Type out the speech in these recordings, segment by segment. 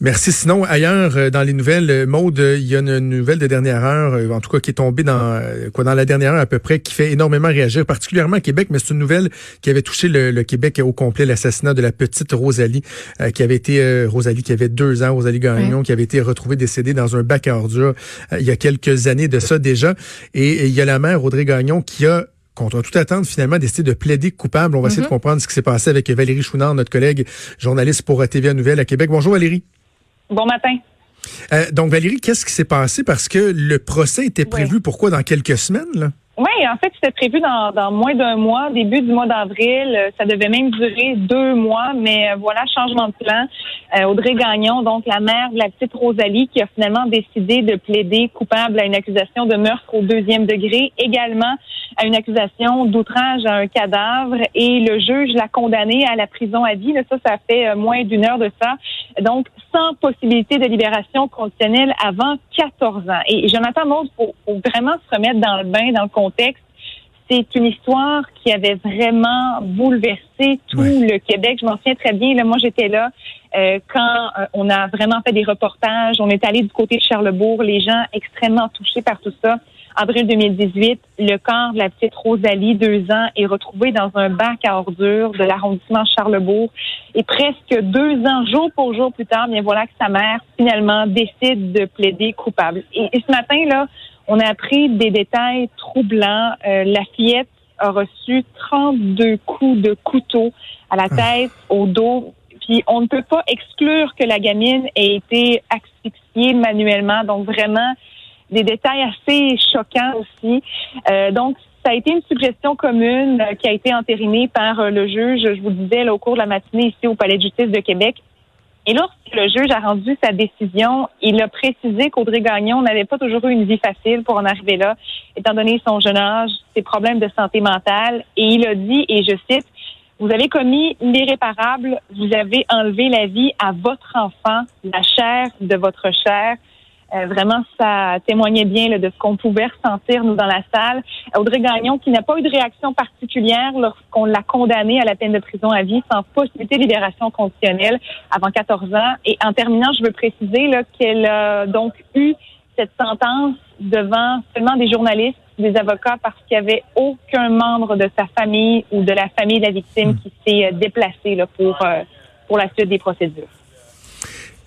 Merci. Sinon, ailleurs, euh, dans les nouvelles, euh, Maude, euh, il y a une nouvelle de dernière heure, en tout cas qui est tombée dans quoi dans la dernière heure à peu près, qui fait énormément réagir, particulièrement à Québec, mais c'est une nouvelle qui avait touché le, Québec au complet, l'assassinat de la petite Rosalie, qui avait été Rosalie qui avait deux ans, Rosalie Gagnon, qui avait été retrouvée décédée dans un bac à ordures il y a quelques années de ça déjà. Et, il y a la mère, Audrey Gagnon, qui a contre toute attente, finalement, décidé de plaider coupable. On va essayer de mm-hmm. comprendre ce qui s'est passé avec Valérie Chouinard, notre collègue journaliste pour TVA Nouvelle à Québec. Bonjour Valérie. Bon matin. Euh, donc Valérie, qu'est-ce qui s'est passé? Parce que le procès était prévu pourquoi dans quelques semaines? Là? Oui, en fait, c'était prévu dans, dans moins d'un mois, début du mois d'avril. Euh, ça devait même durer deux mois, mais euh, voilà, changement de plan. Audrey Gagnon, donc la mère de la petite Rosalie, qui a finalement décidé de plaider coupable à une accusation de meurtre au deuxième degré, également à une accusation d'outrage à un cadavre, et le juge l'a condamnée à la prison à vie. Là, ça, ça fait moins d'une heure de ça. Donc, sans possibilité de libération conditionnelle avant 14 ans. Et Jonathan Maud, faut, faut vraiment se remettre dans le bain, dans le. C'est une histoire qui avait vraiment bouleversé tout le Québec. Je m'en souviens très bien. Là, moi, j'étais là euh, quand euh, on a vraiment fait des reportages. On est allé du côté de Charlebourg. Les gens extrêmement touchés par tout ça avril 2018, le corps de la petite Rosalie, deux ans, est retrouvé dans un bac à ordures de l'arrondissement Charlebourg. Et presque deux ans, jour pour jour plus tard, bien voilà que sa mère finalement décide de plaider coupable. Et, ce matin là, on a appris des détails troublants. Euh, la fillette a reçu 32 coups de couteau à la ah. tête, au dos. Puis on ne peut pas exclure que la gamine ait été asphyxiée manuellement. Donc vraiment, des détails assez choquants aussi. Euh, donc, ça a été une suggestion commune euh, qui a été entérinée par euh, le juge, je vous le disais, au cours de la matinée ici au Palais de justice de Québec. Et lorsque le juge a rendu sa décision, il a précisé qu'Audrey Gagnon n'avait pas toujours eu une vie facile pour en arriver là, étant donné son jeune âge, ses problèmes de santé mentale. Et il a dit, et je cite, vous avez commis l'irréparable, vous avez enlevé la vie à votre enfant, la chair de votre chair. Euh, vraiment, ça témoignait bien de ce qu'on pouvait ressentir, nous, dans la salle. Audrey Gagnon, qui n'a pas eu de réaction particulière lorsqu'on l'a condamnée à la peine de prison à vie sans possibilité de libération conditionnelle avant 14 ans. Et en terminant, je veux préciser qu'elle a donc eu cette sentence devant seulement des journalistes, des avocats, parce qu'il n'y avait aucun membre de sa famille ou de la famille de la victime qui s'est euh, déplacé là, pour, euh, pour la suite des procédures.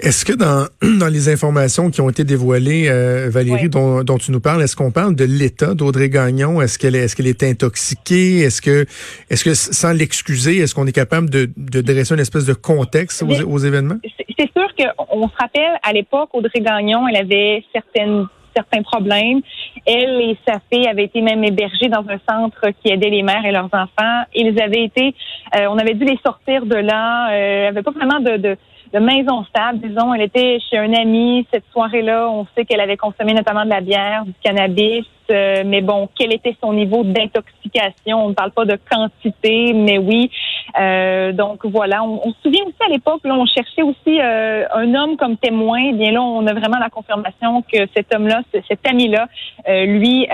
Est-ce que dans, dans les informations qui ont été dévoilées, euh, Valérie, dont, dont, tu nous parles, est-ce qu'on parle de l'état d'Audrey Gagnon? Est-ce qu'elle est, est-ce qu'elle est intoxiquée? Est-ce que, est-ce que sans l'excuser, est-ce qu'on est capable de, de dresser une espèce de contexte aux, aux événements? C'est sûr qu'on se rappelle, à l'époque, Audrey Gagnon, elle avait certaines certains problèmes. Elle et sa fille avaient été même hébergées dans un centre qui aidait les mères et leurs enfants. Ils avaient été, euh, on avait dû les sortir de là. Euh, elle avait pas vraiment de, de de maison stable, disons. Elle était chez un ami cette soirée-là. On sait qu'elle avait consommé notamment de la bière, du cannabis. Euh, mais bon, quel était son niveau d'intoxication? On ne parle pas de quantité, mais oui. Euh, donc voilà, on, se souvient aussi à l'époque, là, on cherchait aussi euh, un homme comme témoin. Eh bien là, on a vraiment la confirmation que cet homme-là, cet ami-là, lui,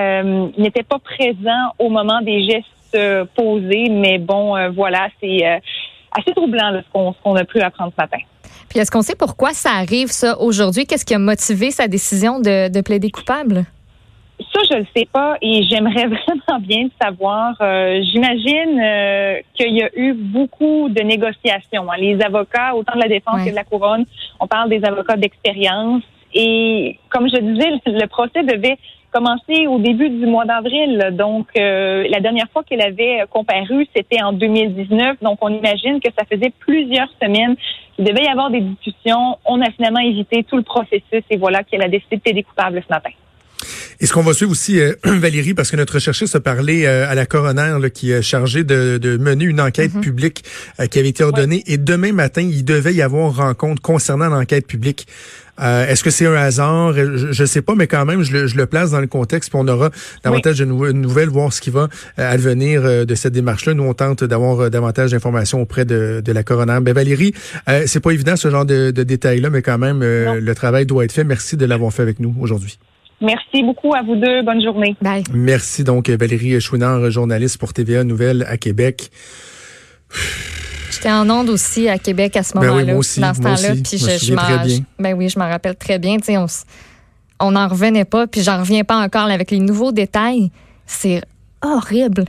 n'était pas présent au moment des gestes posés. Mais bon, voilà, c'est assez troublant ce qu'on a pu apprendre ce matin. Puis est-ce qu'on sait pourquoi ça arrive, ça, aujourd'hui? Qu'est-ce qui a motivé sa décision de, plaider coupable? Ça, je le sais pas et j'aimerais vraiment bien savoir. Euh, j'imagine euh, qu'il y a eu beaucoup de négociations. Hein. Les avocats, autant de la défense que de la couronne, on parle des avocats d'expérience. Et comme je disais, le procès devait commencé au début du mois d'avril. Donc, euh, la dernière fois qu'elle avait comparu, c'était en 2019. Donc, on imagine que ça faisait plusieurs semaines qu'il devait y avoir des discussions. On a finalement évité tout le processus et voilà qu'elle a décidé de plaider coupable ce matin. Et ce qu'on va suivre aussi, euh, Valérie, parce que notre chercheuse a parlé euh, à la coroner là, qui est chargée de, de mener une enquête Mhm. publique euh, qui avait été ordonnée. Et demain matin, il devait y avoir une rencontre concernant l'enquête publique. Euh, Est-ce que c'est un hasard? Je ne sais pas, mais quand même, je le, je le place dans le contexte, puis on aura davantage de nou- nouvelles, voir ce qui va euh, advenir euh, de cette démarche-là. Nous, on tente d'avoir euh, davantage d'informations auprès de, de la coroner. Ben, Valérie, euh, c'est pas évident ce genre de, de détails-là, mais quand même, euh, le travail doit être fait. Merci de l'avoir fait avec nous aujourd'hui. Merci beaucoup à vous deux. Bonne journée. Bye. Merci donc Valérie Chouinard, journaliste pour TVA Nouvelles à Québec. J'étais en onde aussi à Québec à ce Ben oui, moment-là, aussi, dans ce temps-là. Puis Je je, m'en-. Ben oui, je m'en rappelle très bien. On, n'en revenait pas, puis j'en reviens pas encore là, avec les nouveaux détails. C'est horrible.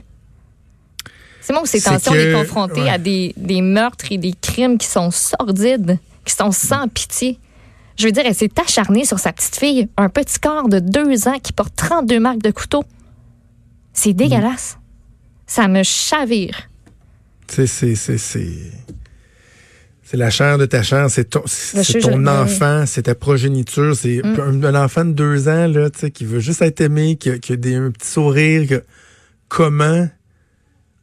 C'est moi où ces C'est temps-ci, on est confronté ouais. à des, des meurtres et des crimes qui sont sordides, qui sont sans pitié. Je veux dire, elle s'est acharnée sur sa petite fille, un petit corps de deux ans qui porte 32 marques de couteau. C'est dégueulasse. Ça me chavire. Tu sais, c'est c'est c'est c'est la chair de ta chair, c'est ton, ton enfant, c'est ta progéniture, c'est Mm. un, un enfant de deux ans là, tu sais, qui veut juste être aimé, qui a, qui a des, un petit sourire. que- comment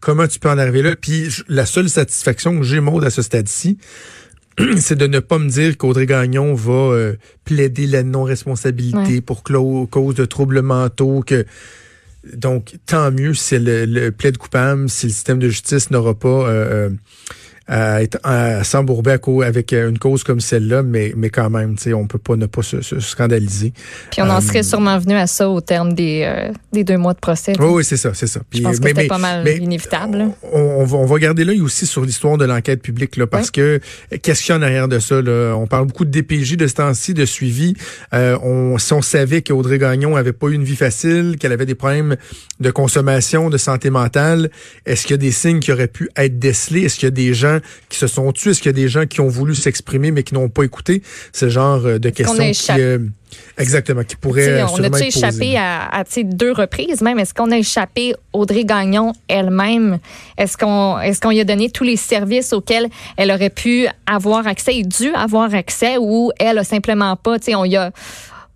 comment tu peux en arriver là? Puis je- la seule satisfaction que j'ai Maud à ce stade-ci, c'est de ne pas me dire qu'Audrey Gagnon va euh, plaider la non-responsabilité Ouais. pour cause de troubles mentaux, que donc tant mieux si le, le plaide coupable, si le système de justice n'aura pas euh, euh, à, être, à s'embourber à cau- avec euh, une cause comme celle-là, mais, mais quand même, tu sais, on peut pas ne pas se, se scandaliser. Puis on en Euh, serait sûrement venu à ça au terme des, euh, des deux mois de procès. Oui, oui, c'est ça, c'est ça. Puis, Je pense que mais- c'était mais- pas mal mais inévitable. On, on va, on va garder l'œil aussi sur l'histoire de l'enquête publique, là, parce que euh, qu'est-ce qu'il y a en arrière de ça? Là? On parle beaucoup de DPJ de ce temps-ci, de suivi. Euh, on, si on savait qu'Audrey Gagnon avait pas eu une vie facile, qu'elle avait des problèmes de consommation, de santé mentale, est-ce qu'il y a des signes qui auraient pu être décelés? Est-ce qu'il y a des gens qui se sont tués? Est-ce qu'il y a des gens qui ont voulu s'exprimer mais qui n'ont pas écouté? Ce genre euh, de questions qui... euh, exactement, qui pourraient on a-tu être posées. échappé à, deux reprises même? Est-ce qu'on a échappé Audrey Gagnon elle-même? Est-ce qu'on qu'on lui a donné tous les services auxquels elle aurait pu avoir accès et dû avoir accès ou elle a simplement pas, tu sais, on y a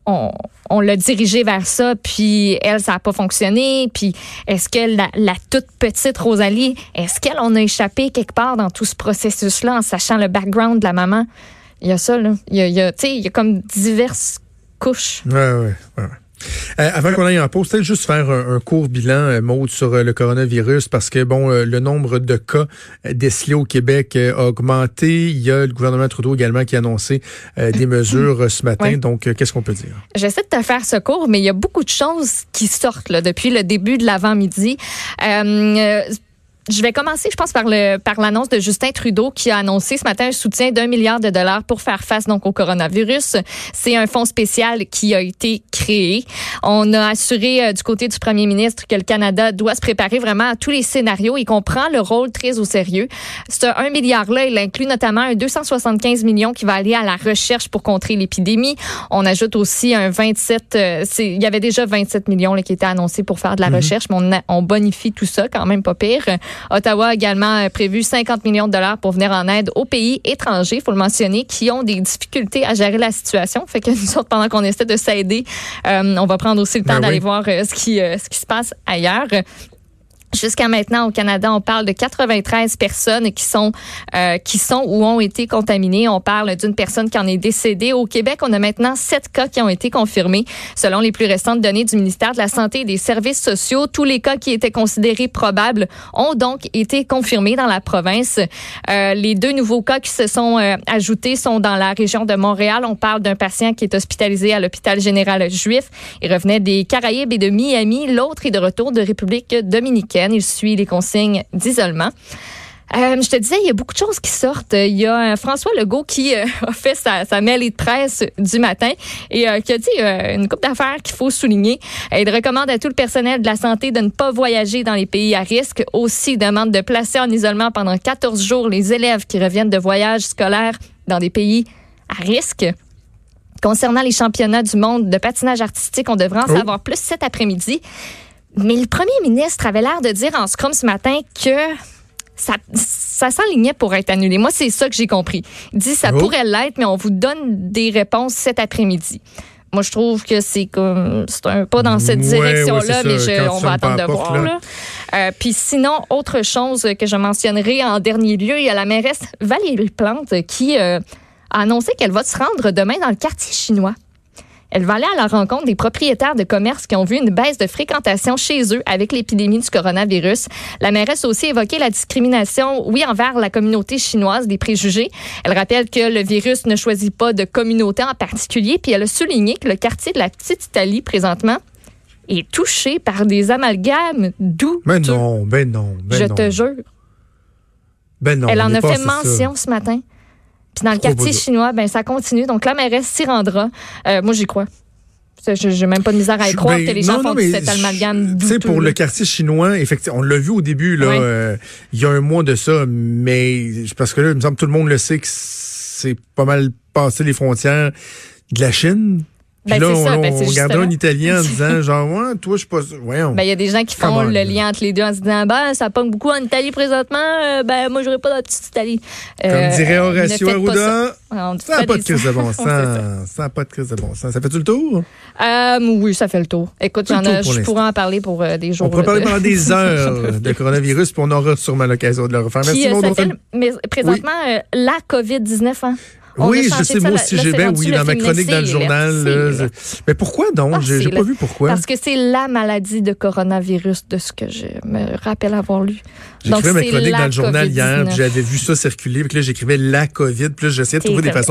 on, l'a dirigée vers ça, puis elle, ça n'a pas fonctionné. Puis est-ce que la, toute petite Rosalie, est-ce qu'elle en a échappé quelque part dans tout ce processus-là en sachant le background de la maman? Il y a ça, là. Il y a, il y a, il y a comme diverses couches. Ouais, ouais, ouais. Euh, avant qu'on aille en pause, peut-être juste faire un, un court bilan, euh, Maud, sur euh, le coronavirus, parce que, bon, euh, le nombre de cas décelés au Québec a augmenté. Il y a le gouvernement Trudeau également qui a annoncé des mesures ce matin. Ouais. Donc, qu'est-ce qu'on peut dire? J'essaie de te faire ce cours, mais il y a beaucoup de choses qui sortent là, depuis le début de l'avant-midi. Je vais commencer, je pense, par le par l'annonce de Justin Trudeau qui a annoncé ce matin un soutien d'un milliard de dollars pour faire face donc au coronavirus. C'est un fonds spécial qui a été créé. On a assuré euh, du côté du premier ministre que le Canada doit se préparer vraiment à tous les scénarios. Il comprend le rôle très au sérieux. Ce 1 milliard-là, il inclut notamment un 275 millions qui va aller à la recherche pour contrer l'épidémie. On ajoute aussi un 27, euh, il y avait déjà 27 millions là, qui étaient annoncés pour faire de la recherche, mais on, a- on bonifie tout ça, quand même pas pire. Ottawa a également euh, prévu 50 millions de dollars pour venir en aide aux pays étrangers, il faut le mentionner, qui ont des difficultés à gérer la situation. Fait que nous autres, pendant qu'on essaie de s'aider, euh, on va prendre aussi le temps Ben d'aller oui. voir euh, ce, qui, ce qui se passe ailleurs. Jusqu'à maintenant, au Canada, on parle de 93 personnes qui sont euh, qui sont ou ont été contaminées. On parle d'une personne qui en est décédée. Au Québec, on a maintenant sept cas qui ont été confirmés. Selon les plus récentes données du ministère de la Santé et des Services sociaux, tous les cas qui étaient considérés probables ont donc été confirmés dans la province. Euh, les deux nouveaux cas qui se sont euh, ajoutés sont dans la région de Montréal. On parle d'un patient qui est hospitalisé à l'hôpital général juif. Il revenait des Caraïbes et de Miami. L'autre est de retour de République dominicaine. Il suit les consignes d'isolement. Euh, je te disais, il y a beaucoup de choses qui sortent. Il y a euh, François Legault qui euh, a fait sa, sa mêlée de presse du matin et euh, qui a dit une coupe d'affaires qu'il faut souligner. Il recommande à tout le personnel de la santé de ne pas voyager dans les pays à risque. Aussi, il demande de placer en isolement pendant 14 jours les élèves qui reviennent de voyages scolaires dans des pays à risque. Concernant les championnats du monde de patinage artistique, on devrait en Oh. savoir plus cet après-midi. Mais le premier ministre avait l'air de dire en scrum ce matin que ça, ça s'enlignait pour être annulé. Moi, c'est ça que j'ai compris. Il dit ça Oh. pourrait l'être, mais on vous donne des réponses cet après-midi. Moi, je trouve que c'est comme c'est un pas dans cette Ouais, direction-là, ouais, mais je- on va attendre de porte, voir. là. là. Euh, Puis sinon, autre chose que je mentionnerai en dernier lieu, il y a la mairesse Valérie Plante qui euh, a annoncé qu'elle va se rendre demain dans le quartier chinois. Elle va aller à la rencontre des propriétaires de commerce qui ont vu une baisse de fréquentation chez eux avec l'épidémie du coronavirus. La mairesse a aussi évoqué la discrimination, oui, envers la communauté chinoise, des préjugés. Elle rappelle que le virus ne choisit pas de communauté en particulier, puis elle a souligné que le quartier de la Petite Italie, présentement, est touché par des amalgames doux. Ben non, ben non, ben Je non. te jure. Ben non, Elle en a pas fait ça. mention ce matin. Puis dans le quartier chinois, ben ça continue. Donc la mairesse s'y rendra. Euh, moi, j'y crois. Je n'ai même pas de misère à y croire ben, que les non, gens non, font mais cet amalgame. Tu sais, pour le quartier chinois, effectivement, on l'a vu au début, là, euh, il y a un mois de ça, mais parce que là, il me semble que tout le monde le sait que c'est pas mal passé les frontières de la Chine. Ben, là, on, ça, ben, on regardait un. Italien en disant, genre, ouais, toi, je suis pas sûr. Voyons. Ben, il y a des gens qui font le là. lien entre les deux en se disant ben ça pogne beaucoup en Italie présentement, euh, ben moi j'aurais pas dans la petite Italie. Comme Euh, dirait ne Horacio ça. Arruda, ça n'a pas de crise de bon sens. Ça n'a pas de crise de bon sens. Ça fait-tu le tour? Euh, oui, ça fait le tour. Écoute, j'en je pourrais en parler pour euh, des jours. On pourrait parler de- pendant des heures de coronavirus, puis on aura sûrement l'occasion de le refaire. Merci, euh, Maud. ça On fait fait, mais présentement, euh, la COVID-19, hein? Oui, je sais, moi aussi, Gilbert, rendu oui, dans ma chronique dans le journal. là, Mais pourquoi donc? Ah, J'ai j'ai pas vu pourquoi. Parce que c'est la maladie de coronavirus de ce que je me rappelle avoir lu. J'ai écrit ma chronique dans le journal hier, COVID-19. puis j'avais vu ça circuler, puis là, j'écrivais la COVID, puis là, j'essayais de trouver des façons